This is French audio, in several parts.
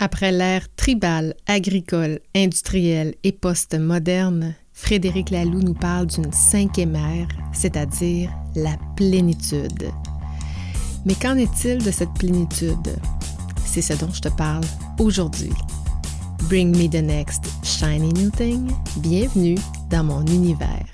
Après l'ère tribale, agricole, industrielle et post-moderne, Frédéric Laloux nous parle d'une cinquième ère, c'est-à-dire la plénitude. Mais qu'en est-il de cette plénitude? C'est ce dont je te parle aujourd'hui. Bring me the next shiny new thing. Bienvenue dans mon univers.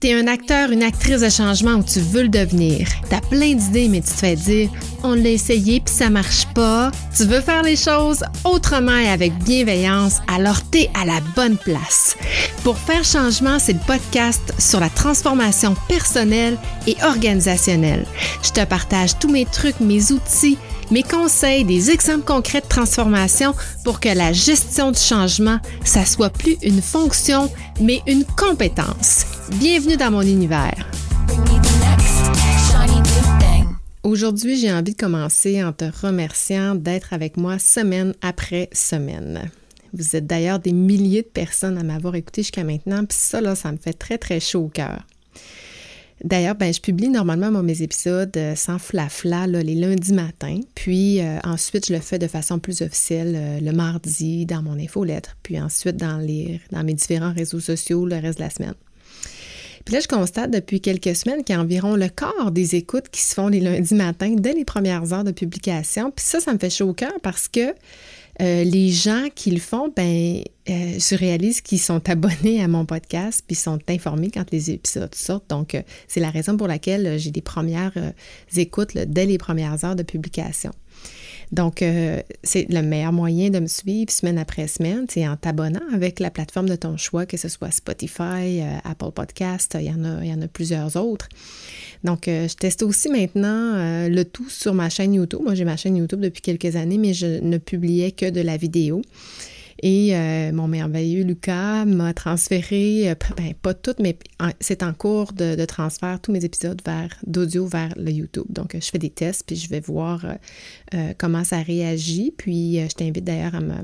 T'es un acteur, une actrice de changement où tu veux le devenir. T'as plein d'idées, mais tu te fais dire on l'a essayé puis ça marche pas. Tu veux faire les choses autrement et avec bienveillance, alors t'es à la bonne place. Pour faire changement, c'est le podcast sur la transformation personnelle et organisationnelle. Je te partage tous mes trucs, mes outils mes conseils, des exemples concrets de transformation pour que la gestion du changement, ça soit plus une fonction, mais une compétence. Bienvenue dans mon univers. Aujourd'hui, j'ai envie de commencer en te remerciant d'être avec moi semaine après semaine. Vous êtes d'ailleurs des milliers de personnes à m'avoir écouté jusqu'à maintenant, puis ça, là, ça me fait très, très chaud au cœur. D'ailleurs, ben, je publie normalement mes épisodes euh, sans flafla -fla, les lundis matins. Puis euh, ensuite, je le fais de façon plus officielle euh, le mardi dans mon infolettre. Puis ensuite dans, les, dans mes différents réseaux sociaux le reste de la semaine. Puis là, je constate depuis quelques semaines qu'il y a environ le quart des écoutes qui se font les lundis matins dès les premières heures de publication. Puis ça, ça me fait chaud au cœur parce que euh, les gens qui le font, ben, euh, je qu'ils sont abonnés à mon podcast puis sont informés quand les épisodes sortent. Donc, euh, c'est la raison pour laquelle j'ai des premières écoutes dès les premières heures de publication. Donc, euh, c'est le meilleur moyen de me suivre semaine après semaine, c'est en t'abonnant avec la plateforme de ton choix, que ce soit Spotify, euh, Apple Podcast, il y, en a, il y en a plusieurs autres. Donc, euh, je teste aussi maintenant le tout sur ma chaîne YouTube. Moi, j'ai ma chaîne YouTube depuis quelques années, mais je ne publiais que de la vidéo. Et euh, mon merveilleux Lucas m'a transféré, euh, ben, pas tout, mais c'est en cours de, transfert tous mes épisodes vers d'audio vers le YouTube. Donc, je fais des tests, puis je vais voir euh, comment ça réagit. Puis, je t'invite d'ailleurs à me,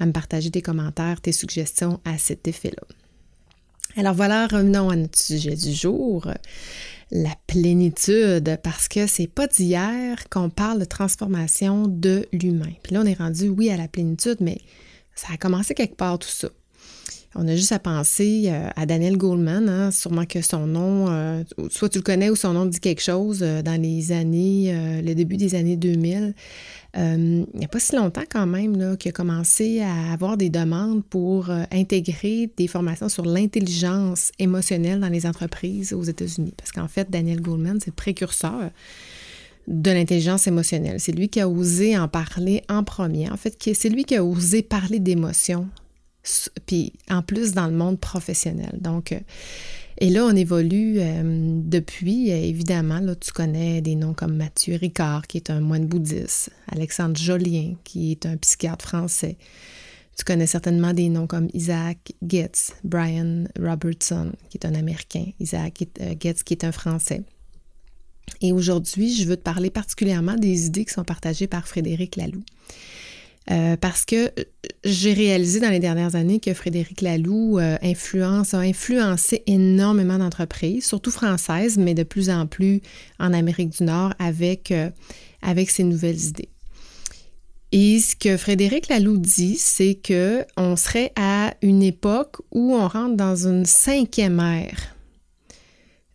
à me partager tes commentaires, tes suggestions à cet effet-là. Alors voilà, revenons à notre sujet du jour, la plénitude, parce que c'est pas d'hier qu'on parle de transformation de l'humain. Puis là, on est rendu, oui, à la plénitude, mais ça a commencé quelque part tout ça. On a juste à penser euh, à Daniel Goldman, hein, sûrement que son nom, euh, soit tu le connais ou son nom dit quelque chose euh, dans les années, le début des années 2000. il n'y a pas si longtemps quand même qu'il a commencé à avoir des demandes pour intégrer des formations sur l'intelligence émotionnelle dans les entreprises aux États-Unis. Parce qu'en fait, Daniel Goldman, c'est le précurseur de l'intelligence émotionnelle. C'est lui qui a osé en parler en premier. En fait, c'est lui qui a osé parler d'émotions, puis en plus dans le monde professionnel. Donc, euh, et là, on évolue euh, depuis, euh, évidemment, là, tu connais des noms comme Mathieu Ricard, qui est un moine bouddhiste, Alexandre Jolien, qui est un psychiatre français. Tu connais certainement des noms comme Isaac Getz, Brian Robertson, qui est un Américain, Isaac Getz, qui est un Français. Et aujourd'hui, je veux te parler particulièrement des idées qui sont partagées par Frédéric Laloux. Euh, parce que j'ai réalisé dans les dernières années que Frédéric Laloux euh, influence, a influencé énormément d'entreprises, surtout françaises, mais de plus en plus en Amérique du Nord avec, euh, avec ses nouvelles idées. Et ce que Frédéric Laloux dit, c'est que on serait à une époque où on rentre dans une cinquième ère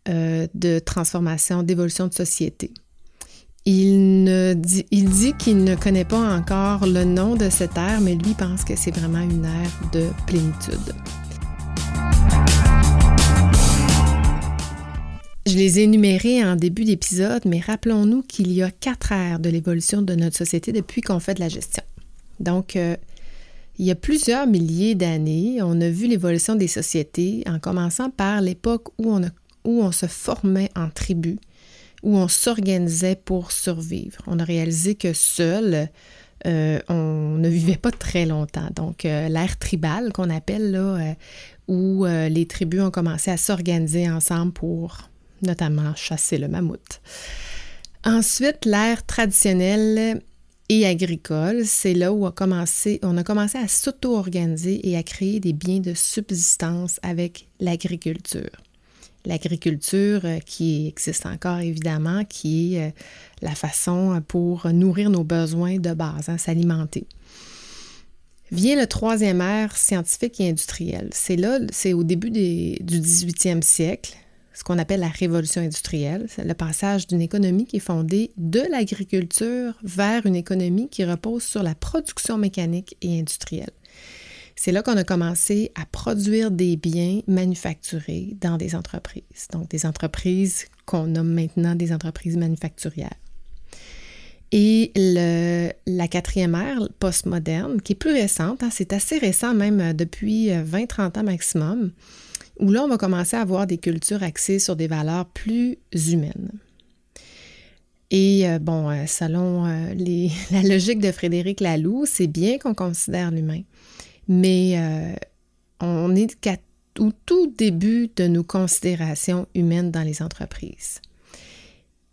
euh, de transformation, d'évolution de société. Il, ne dit, il dit qu'il ne connaît pas encore le nom de cette ère, mais lui pense que c'est vraiment une ère de plénitude. Je les ai énumérés en début d'épisode, mais rappelons-nous qu'il y a quatre ères de l'évolution de notre société depuis qu'on fait de la gestion. Donc, euh, il y a plusieurs milliers d'années, on a vu l'évolution des sociétés en commençant par l'époque où on a où on se formait en tribus, où on s'organisait pour survivre. On a réalisé que seul, euh, on ne vivait pas très longtemps. Donc, euh, l'ère tribale qu'on appelle, là, euh, où les tribus ont commencé à s'organiser ensemble pour notamment chasser le mammouth. Ensuite, l'ère traditionnelle et agricole, c'est là où on a commencé, on a commencé à s'auto-organiser et à créer des biens de subsistance avec l'agriculture. L'agriculture euh, qui existe encore évidemment, qui est euh, la façon pour nourrir nos besoins de base, hein, s'alimenter. Vient le troisième ère scientifique et industriel. C'est là, c'est au début du 18e siècle, ce qu'on appelle la révolution industrielle, c'est le passage d'une économie qui est fondée de l'agriculture vers une économie qui repose sur la production mécanique et industrielle. C'est là qu'on a commencé à produire des biens manufacturés dans des entreprises, donc des entreprises qu'on nomme maintenant des entreprises manufacturières. Et la quatrième ère postmoderne, qui est plus récente, hein, c'est assez récent même euh, depuis 20-30 euh, ans maximum, où là, on va commencer à avoir des cultures axées sur des valeurs plus humaines. Et euh, bon, selon la logique de Frédéric Laloux, c'est bien qu'on considère l'humain, mais on est au tout début de nos considérations humaines dans les entreprises.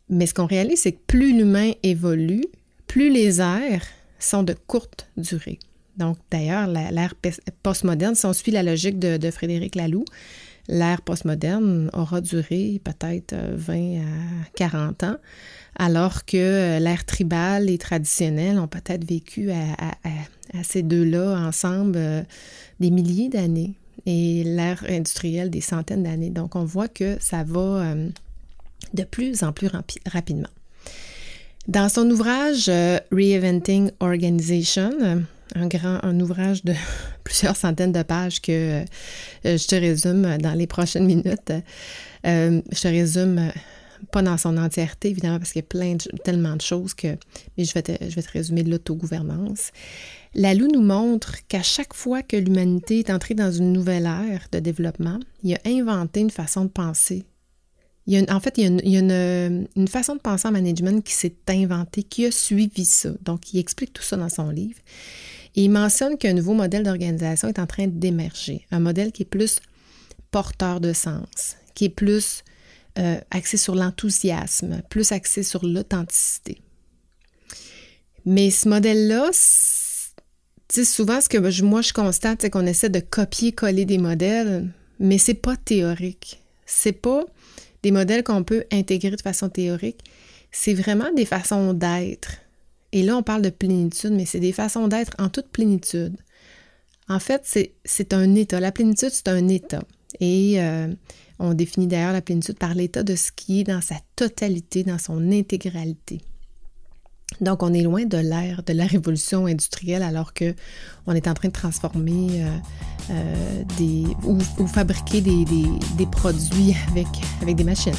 Mais ce qu'on réalise, c'est que plus l'humain évolue, plus les aires sont de courte durée. Donc, d'ailleurs, l'ère postmoderne, si on suit la logique de, Frédéric Laloux, l'ère postmoderne aura duré peut-être 20 euh, à 40 ans, alors que euh, l'ère tribale et traditionnelle ont peut-être vécu à, ces deux-là ensemble euh, des milliers d'années et l'ère industrielle des centaines d'années. Donc, on voit que ça va de plus en plus rapidement. Dans son ouvrage Reinventing Organization, un grand un ouvrage de plusieurs centaines de pages que euh, je te résume dans les prochaines minutes. Euh, je te résume euh, pas dans son entièreté, évidemment, parce qu'il y a plein tellement de choses que. Mais je vais te, je vais te résumer l'autogouvernance. Lalou nous montre qu'à chaque fois que l'humanité est entrée dans une nouvelle ère de développement, il a inventé une façon de penser. Il y a en fait, il y a, une, il y a une, une, façon de penser en management qui s'est inventée, qui a suivi ça. Donc, il explique tout ça dans son livre il mentionne qu'un nouveau modèle d'organisation est en train d'émerger, un modèle qui est plus porteur de sens, qui est plus euh, axé sur l'enthousiasme, plus axé sur l'authenticité. Mais ce modèle-là, souvent, ce que moi je constate, c'est qu'on essaie de copier-coller des modèles, mais c'est pas théorique. C'est pas des modèles qu'on peut intégrer de façon théorique. C'est vraiment des façons d'être, et là, on parle de plénitude, mais c'est des façons d'être en toute plénitude. En fait, c'est un état. La plénitude, c'est un état. Et euh, on définit d'ailleurs la plénitude par l'état de ce qui est dans sa totalité, dans son intégralité. Donc, on est loin de l'ère de la révolution industrielle alors que on est en train de transformer euh, euh, ou, fabriquer des, produits avec des machines.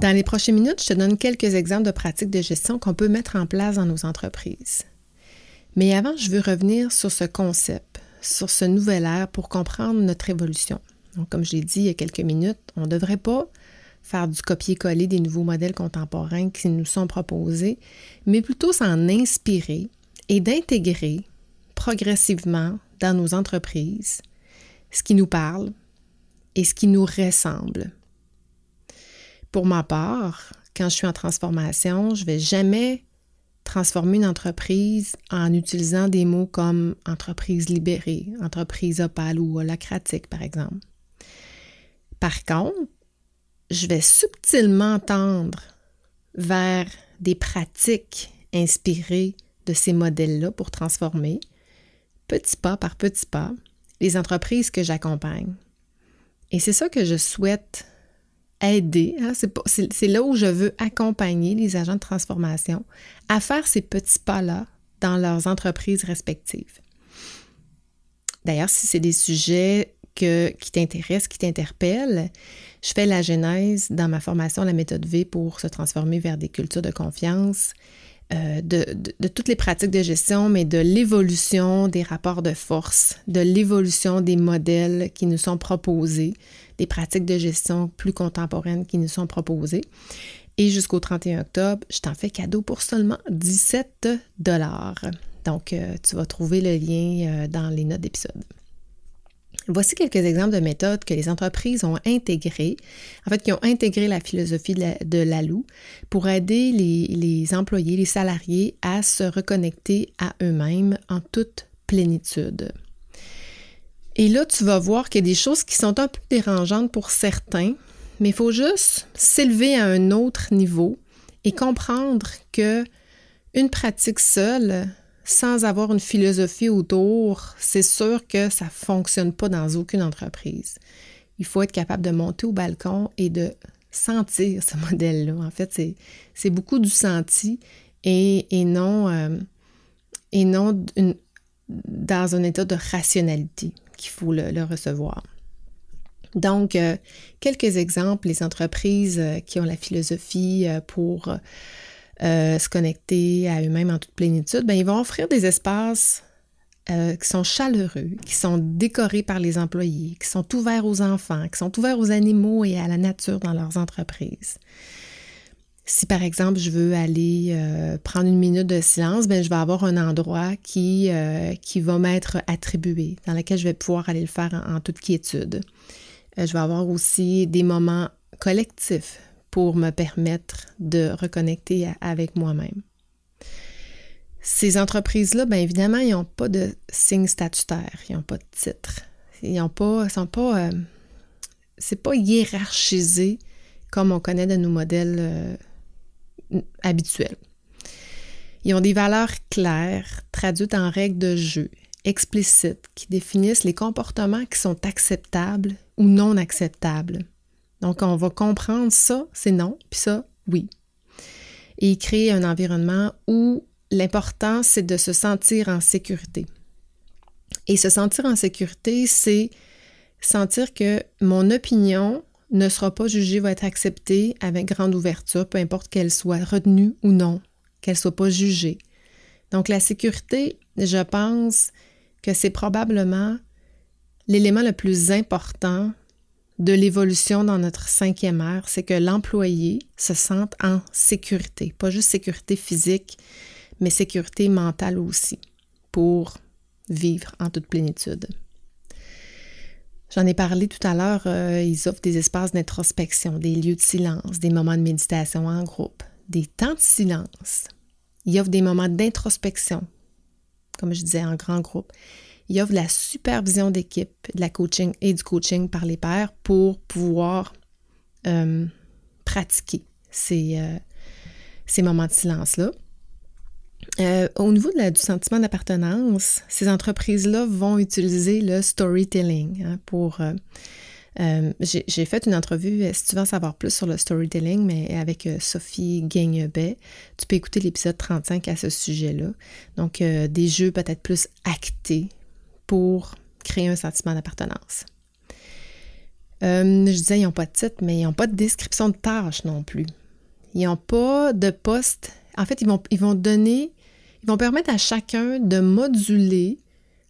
Dans les prochaines minutes, je te donne quelques exemples de pratiques de gestion qu'on peut mettre en place dans nos entreprises. Mais avant, je veux revenir sur ce concept, sur ce nouvel ère pour comprendre notre évolution. Donc, comme je l'ai dit il y a quelques minutes, on ne devrait pas faire du copier-coller des nouveaux modèles contemporains qui nous sont proposés, mais plutôt s'en inspirer et d'intégrer progressivement dans nos entreprises ce qui nous parle et ce qui nous ressemble pour ma part, quand je suis en transformation, je ne vais jamais transformer une entreprise en utilisant des mots comme entreprise libérée, entreprise opale ou holacratique, par exemple. Par contre, je vais subtilement tendre vers des pratiques inspirées de ces modèles-là pour transformer, petit pas par petit pas, les entreprises que j'accompagne. Et c'est ça que je souhaite aider, hein, c'est là où je veux accompagner les agents de transformation à faire ces petits pas-là dans leurs entreprises respectives. D'ailleurs, si c'est des sujets qui t'intéressent, qui t'interpellent, je fais la genèse dans ma formation La méthode V pour se transformer vers des cultures de confiance, euh, de, toutes les pratiques de gestion, mais de l'évolution des rapports de force, de l'évolution des modèles qui nous sont proposés, des pratiques de gestion plus contemporaines qui nous sont proposées. Et jusqu'au 31 octobre, je t'en fais cadeau pour seulement 17 dollars. Donc, euh, tu vas trouver le lien euh, dans les notes d'épisode. Voici quelques exemples de méthodes que les entreprises ont intégrées, en fait, qui ont intégré la philosophie de l'ALU pour aider les, employés, les salariés à se reconnecter à eux-mêmes en toute plénitude. Et là, tu vas voir qu'il y a des choses qui sont un peu dérangeantes pour certains, mais il faut juste s'élever à un autre niveau et comprendre que une pratique seule sans avoir une philosophie autour, c'est sûr que ça ne fonctionne pas dans aucune entreprise. Il faut être capable de monter au balcon et de sentir ce modèle-là. En fait, c'est beaucoup du senti et, non, euh, et non dans un état de rationalité qu'il faut le, recevoir. Donc, euh, quelques exemples, les entreprises euh, qui ont la philosophie pour euh, se connecter à eux-mêmes en toute plénitude, bien, ils vont offrir des espaces qui sont chaleureux, qui sont décorés par les employés, qui sont ouverts aux enfants, qui sont ouverts aux animaux et à la nature dans leurs entreprises. Si par exemple je veux aller euh, prendre une minute de silence, bien, je vais avoir un endroit qui, qui va m'être attribué, dans lequel je vais pouvoir aller le faire en toute quiétude. je vais avoir aussi des moments collectifs pour me permettre de reconnecter avec moi-même. Ces entreprises-là, bien évidemment, ils n'ont pas de signe statutaire, ils n'ont pas de titre. Ils n'ont pas, sont pas, euh, c'est pas hiérarchisé comme on connaît de nos modèles euh, habituels. Ils ont des valeurs claires, traduites en règles de jeu, explicites, qui définissent les comportements qui sont acceptables ou non acceptables. Donc, on va comprendre ça, c'est non, puis ça, oui. Et créer un environnement où l'important, c'est de se sentir en sécurité. Et se sentir en sécurité, c'est sentir que mon opinion ne sera pas jugée, va être acceptée avec grande ouverture, peu importe qu'elle soit retenue ou non, qu'elle ne soit pas jugée. Donc la sécurité, je pense que c'est probablement l'élément le plus important de l'évolution dans notre cinquième ère, c'est que l'employé se sente en sécurité, pas juste sécurité physique, mais sécurité mentale aussi, pour vivre en toute plénitude. J'en ai parlé tout à l'heure, euh, ils offrent des espaces d'introspection, des lieux de silence, des moments de méditation en groupe, des temps de silence. Ils offrent des moments d'introspection, comme je disais, en grand groupe. Il offre de la supervision d'équipe, de la coaching et du coaching par les pairs pour pouvoir euh, pratiquer ces, euh, ces, moments de silence-là. Euh, au niveau du sentiment d'appartenance, ces entreprises-là vont utiliser le storytelling hein, pour... J'ai fait une entrevue, si tu veux en savoir plus sur le storytelling, mais avec Sophie Gaignebet. Tu peux écouter l'épisode 35 à ce sujet-là. Donc, des jeux peut-être plus actés, pour créer un sentiment d'appartenance. Euh, je disais, ils n'ont pas de titre, mais ils n'ont pas de description de tâche non plus. Ils n'ont pas de poste. En fait, ils vont, ils vont donner, ils vont permettre à chacun de moduler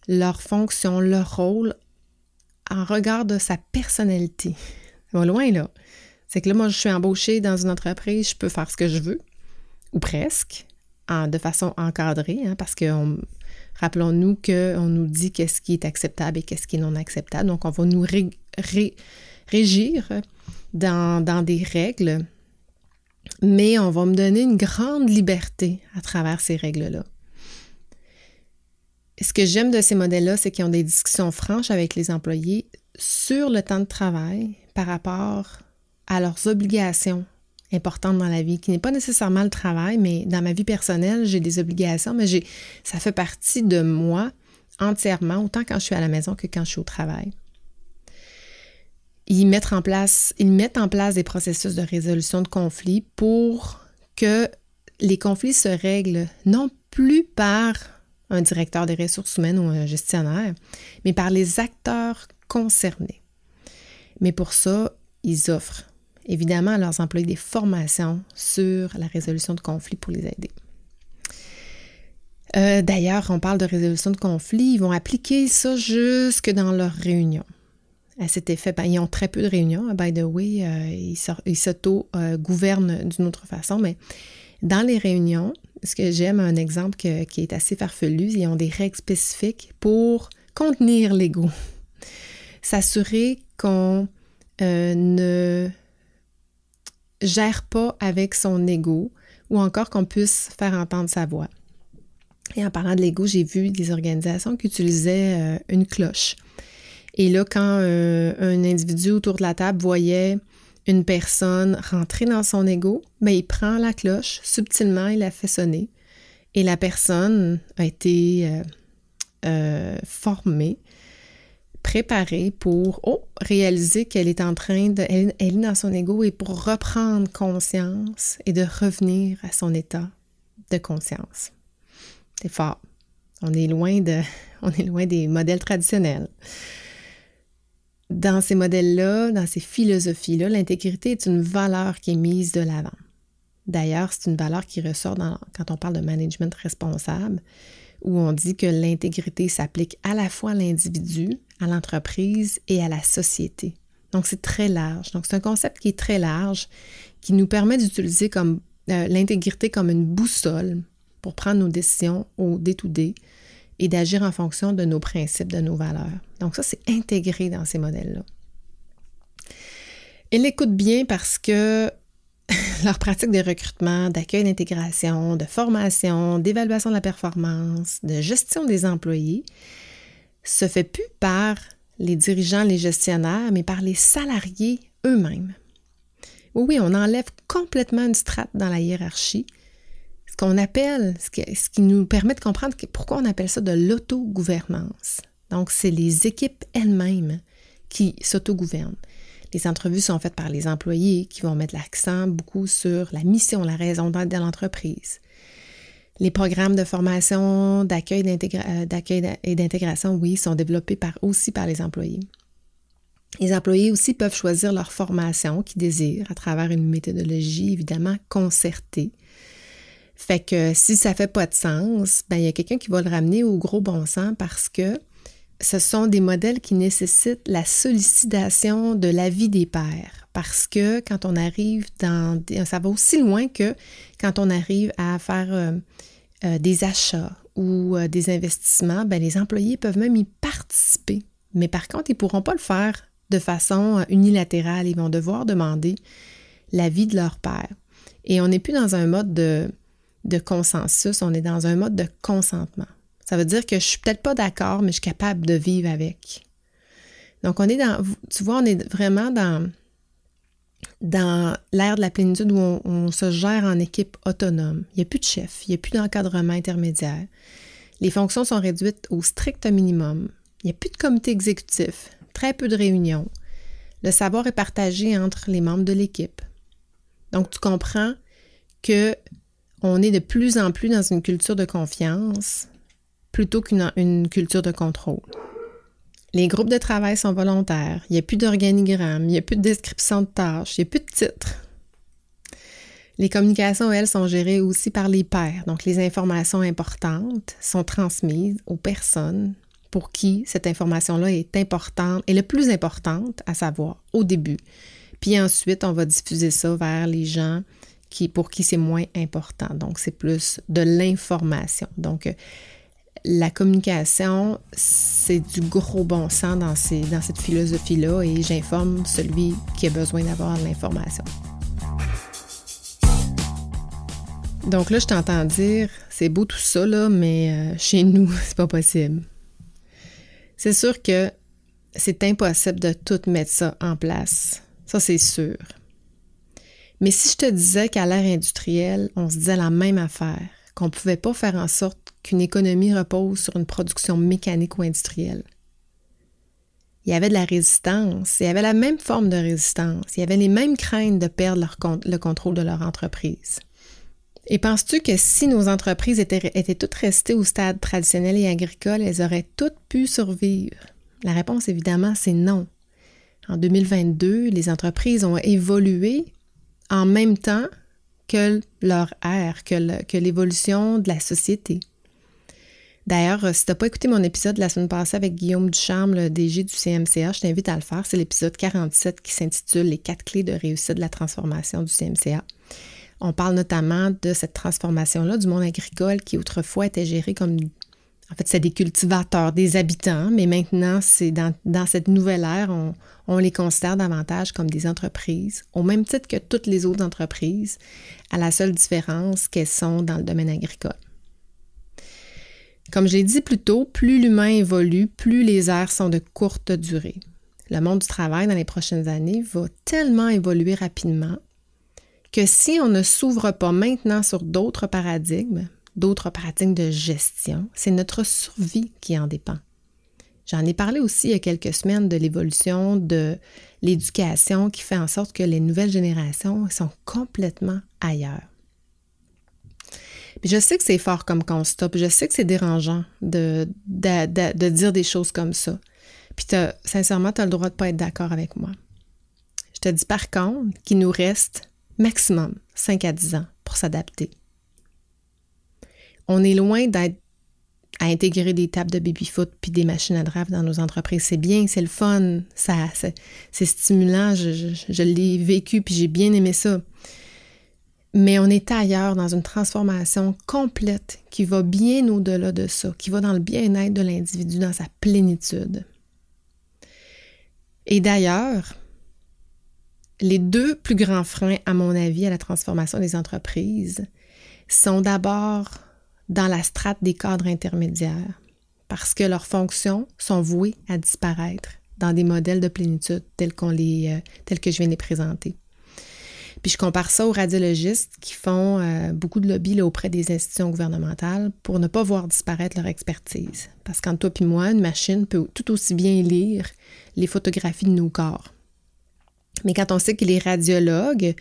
leur fonction, leur rôle en regard de sa personnalité. Ça va loin, là. C'est que là, moi, je suis embauchée dans une entreprise, je peux faire ce que je veux, ou presque, de façon encadrée, hein, parce qu'on Rappelons-nous qu'on nous dit qu'est-ce qui est acceptable et qu'est-ce qui est non acceptable. Donc, on va nous régir dans, des règles, mais on va me donner une grande liberté à travers ces règles-là. Ce que j'aime de ces modèles-là, c'est qu'ils ont des discussions franches avec les employés sur le temps de travail par rapport à leurs obligations importante dans la vie, qui n'est pas nécessairement le travail, mais dans ma vie personnelle, j'ai des obligations, mais ça fait partie de moi entièrement, autant quand je suis à la maison que quand je suis au travail. Ils mettent en place, ils mettent en place des processus de résolution de conflits pour que les conflits se règlent non plus par un directeur des ressources humaines ou un gestionnaire, mais par les acteurs concernés. Mais pour ça, ils offrent évidemment à leurs employés des formations sur la résolution de conflits pour les aider. Euh, d'ailleurs, on parle de résolution de conflits, ils vont appliquer ça jusque dans leurs réunions. À cet effet, ils ont très peu de réunions, hein, by the way, euh, ils s'auto-gouvernent d'une autre façon, mais dans les réunions, ce que j'aime, un exemple qui est assez farfelu, ils ont des règles spécifiques pour contenir l'ego. s'assurer qu'on euh, ne gère pas avec son ego ou encore qu'on puisse faire entendre sa voix. Et en parlant de l'ego, j'ai vu des organisations qui utilisaient euh, une cloche. Et là, quand euh, un individu autour de la table voyait une personne rentrer dans son ego, ben, il prend la cloche, subtilement, il la fait sonner. Et la personne a été formée préparée pour oh, réaliser qu'elle est en train de. Elle, est dans son ego et pour reprendre conscience et de revenir à son état de conscience. C'est fort. On est loin de. On est loin des modèles traditionnels. Dans ces modèles-là, dans ces philosophies-là, l'intégrité est une valeur qui est mise de l'avant. D'ailleurs, c'est une valeur qui ressort quand on parle de management responsable, où on dit que l'intégrité s'applique à la fois à l'individu, à l'entreprise et à la société. Donc, c'est très large. Donc, c'est un concept qui est très large, qui nous permet d'utiliser comme euh, l'intégrité comme une boussole pour prendre nos décisions au day-to-day et d'agir en fonction de nos principes, de nos valeurs. Donc, ça, c'est intégré dans ces modèles-là. Ils l'écoutent bien parce que leur pratique de recrutement, d'accueil d'intégration, de formation, d'évaluation de la performance, de gestion des employés se fait plus par les dirigeants, les gestionnaires, mais par les salariés eux-mêmes. Oui, on enlève complètement une strate dans la hiérarchie, ce qu'on appelle, ce qui, nous permet de comprendre pourquoi on appelle ça de l'autogouvernance. Donc, c'est les équipes elles-mêmes qui s'autogouvernent. Les entrevues sont faites par les employés qui vont mettre l'accent beaucoup sur la mission, la raison d'être de l'entreprise. Les programmes de formation, d'accueil euh, et d'intégration, oui, sont développés par, aussi par les employés. Les employés aussi peuvent choisir leur formation qu'ils désirent à travers une méthodologie évidemment concertée. Fait que si ça fait pas de sens, ben il y a quelqu'un qui va le ramener au gros bon sens parce que ce sont des modèles qui nécessitent la sollicitation de l'avis des pairs. Parce que quand on arrive dans... Ça va aussi loin que quand on arrive à faire euh, euh, des achats ou euh, des investissements, ben, les employés peuvent même y participer. Mais par contre, ils ne pourront pas le faire de façon unilatérale. Ils vont devoir demander l'avis de leur père. Et on n'est plus dans un mode de, de, consensus, on est dans un mode de consentement. Ça veut dire que je suis peut-être pas d'accord, mais je suis capable de vivre avec. Donc, on est dans, tu vois, on est vraiment dans, dans l'ère de la plénitude où on, se gère en équipe autonome. Il n'y a plus de chef, il n'y a plus d'encadrement intermédiaire. Les fonctions sont réduites au strict minimum. Il n'y a plus de comité exécutif, très peu de réunions. Le savoir est partagé entre les membres de l'équipe. Donc, tu comprends que on est de plus en plus dans une culture de confiance plutôt qu'une culture de contrôle. Les groupes de travail sont volontaires. Il n'y a plus d'organigramme, il n'y a plus de description de tâches, il n'y a plus de titres. Les communications, elles, sont gérées aussi par les pairs. Donc, les informations importantes sont transmises aux personnes pour qui cette information-là est importante et le plus importante à savoir au début. Puis ensuite, on va diffuser ça vers les gens qui, pour qui c'est moins important. Donc, c'est plus de l'information. Donc, la communication, c'est du gros bon sens dans, cette philosophie-là et j'informe celui qui a besoin d'avoir l'information. Donc là, je t'entends dire, c'est beau tout ça, mais euh, chez nous, c'est pas possible. C'est sûr que c'est impossible de tout mettre ça en place. Ça, c'est sûr. Mais si je te disais qu'à l'ère industrielle, on se disait la même affaire, qu'on pouvait pas faire en sorte qu'une économie repose sur une production mécanique ou industrielle. Il y avait de la résistance, il y avait la même forme de résistance, il y avait les mêmes craintes de perdre le contrôle de leur entreprise. Et penses-tu que si nos entreprises étaient, étaient toutes restées au stade traditionnel et agricole, elles auraient toutes pu survivre? La réponse, évidemment, c'est non. En 2022, les entreprises ont évolué en même temps que leur ère, que l'évolution de la société. D'ailleurs, si tu n'as pas écouté mon épisode de la semaine passée avec Guillaume Ducharme, le DG du CMCA, je t'invite à le faire. C'est l'épisode 47 qui s'intitule Les quatre clés de réussite de la transformation du CMCA. On parle notamment de cette transformation-là du monde agricole qui autrefois était géré comme en fait, c'est des cultivateurs, des habitants, mais maintenant, c'est dans, cette nouvelle ère, on, les considère davantage comme des entreprises, au même titre que toutes les autres entreprises, à la seule différence qu'elles sont dans le domaine agricole. Comme je l'ai dit plus tôt, plus l'humain évolue, plus les aires sont de courte durée. Le monde du travail dans les prochaines années va tellement évoluer rapidement que si on ne s'ouvre pas maintenant sur d'autres paradigmes, d'autres pratiques de gestion, c'est notre survie qui en dépend. J'en ai parlé aussi il y a quelques semaines de l'évolution de l'éducation qui fait en sorte que les nouvelles générations sont complètement ailleurs. Je sais que c'est fort comme constat, puis je sais que c'est dérangeant de, dire des choses comme ça. Puis sincèrement, tu as le droit de ne pas être d'accord avec moi. Je te dis par contre qu'il nous reste maximum 5 à 10 ans pour s'adapter on est loin d'être à intégrer des tables de baby-foot puis des machines à draft dans nos entreprises. C'est bien, c'est le fun, ça, c'est stimulant, je, l'ai vécu puis j'ai bien aimé ça. Mais on est ailleurs dans une transformation complète qui va bien au-delà de ça, qui va dans le bien-être de l'individu dans sa plénitude. Et d'ailleurs, les deux plus grands freins, à mon avis, à la transformation des entreprises sont d'abord dans la strate des cadres intermédiaires parce que leurs fonctions sont vouées à disparaître dans des modèles de plénitude tels, euh, que je viens de les présenter. Puis je compare ça aux radiologistes qui font euh, beaucoup de lobby auprès des institutions gouvernementales pour ne pas voir disparaître leur expertise. Parce qu'en toi et moi, une machine peut tout aussi bien lire les photographies de nos corps. Mais quand on sait que les radiologues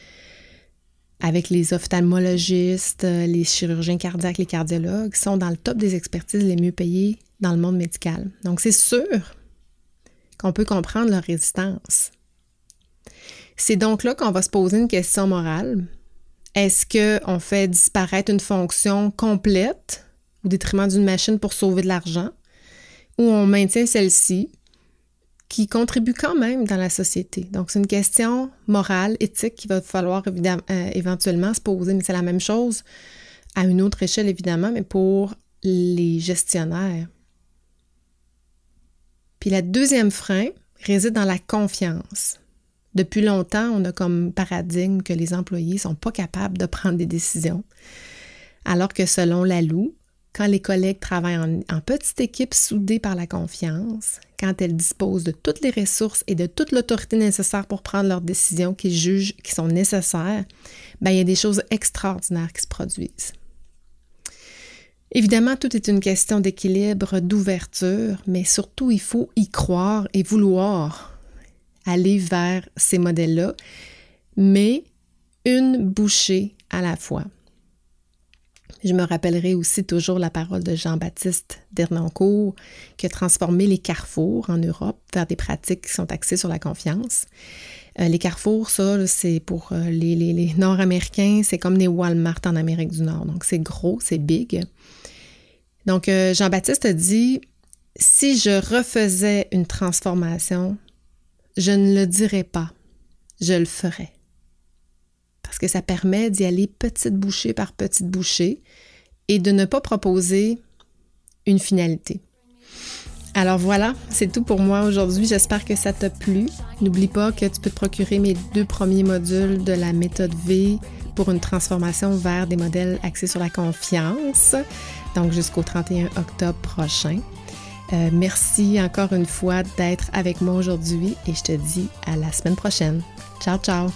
avec les ophtalmologistes, euh, les chirurgiens cardiaques, les cardiologues, sont dans le top des expertises les mieux payées dans le monde médical. Donc, c'est sûr qu'on peut comprendre leur résistance. C'est donc là qu'on va se poser une question morale. Est-ce qu'on fait disparaître une fonction complète au détriment d'une machine pour sauver de l'argent? Ou on maintient celle-ci qui contribuent quand même dans la société? Donc, c'est une question morale, éthique qu'il va falloir euh, éventuellement se poser, mais c'est la même chose à une autre échelle, évidemment, mais pour les gestionnaires. Puis la deuxième frein réside dans la confiance. Depuis longtemps, on a comme paradigme que les employés ne sont pas capables de prendre des décisions, alors que selon la Lou, quand les collègues travaillent en, petite équipe soudée par la confiance, quand elles disposent de toutes les ressources et de toute l'autorité nécessaire pour prendre leurs décisions qu'ils jugent qui sont nécessaires, ben, il y a des choses extraordinaires qui se produisent. Évidemment, tout est une question d'équilibre, d'ouverture, mais surtout, il faut y croire et vouloir aller vers ces modèles-là, mais une bouchée à la fois. Je me rappellerai aussi toujours la parole de Jean-Baptiste Dernancourt qui a transformé les carrefours en Europe vers des pratiques qui sont axées sur la confiance. Euh, les carrefours, ça, c'est pour euh, les, Nord-Américains, c'est comme les Walmart en Amérique du Nord. Donc, c'est gros, c'est big. Donc, euh, Jean-Baptiste a dit, si je refaisais une transformation, je ne le dirais pas, je le ferais parce que ça permet d'y aller petite bouchée par petite bouchée et de ne pas proposer une finalité. Alors voilà, c'est tout pour moi aujourd'hui. J'espère que ça t'a plu. N'oublie pas que tu peux te procurer mes deux premiers modules de la méthode V pour une transformation vers des modèles axés sur la confiance, donc jusqu'au 31 octobre prochain. Euh, merci encore une fois d'être avec moi aujourd'hui et je te dis à la semaine prochaine. Ciao, ciao!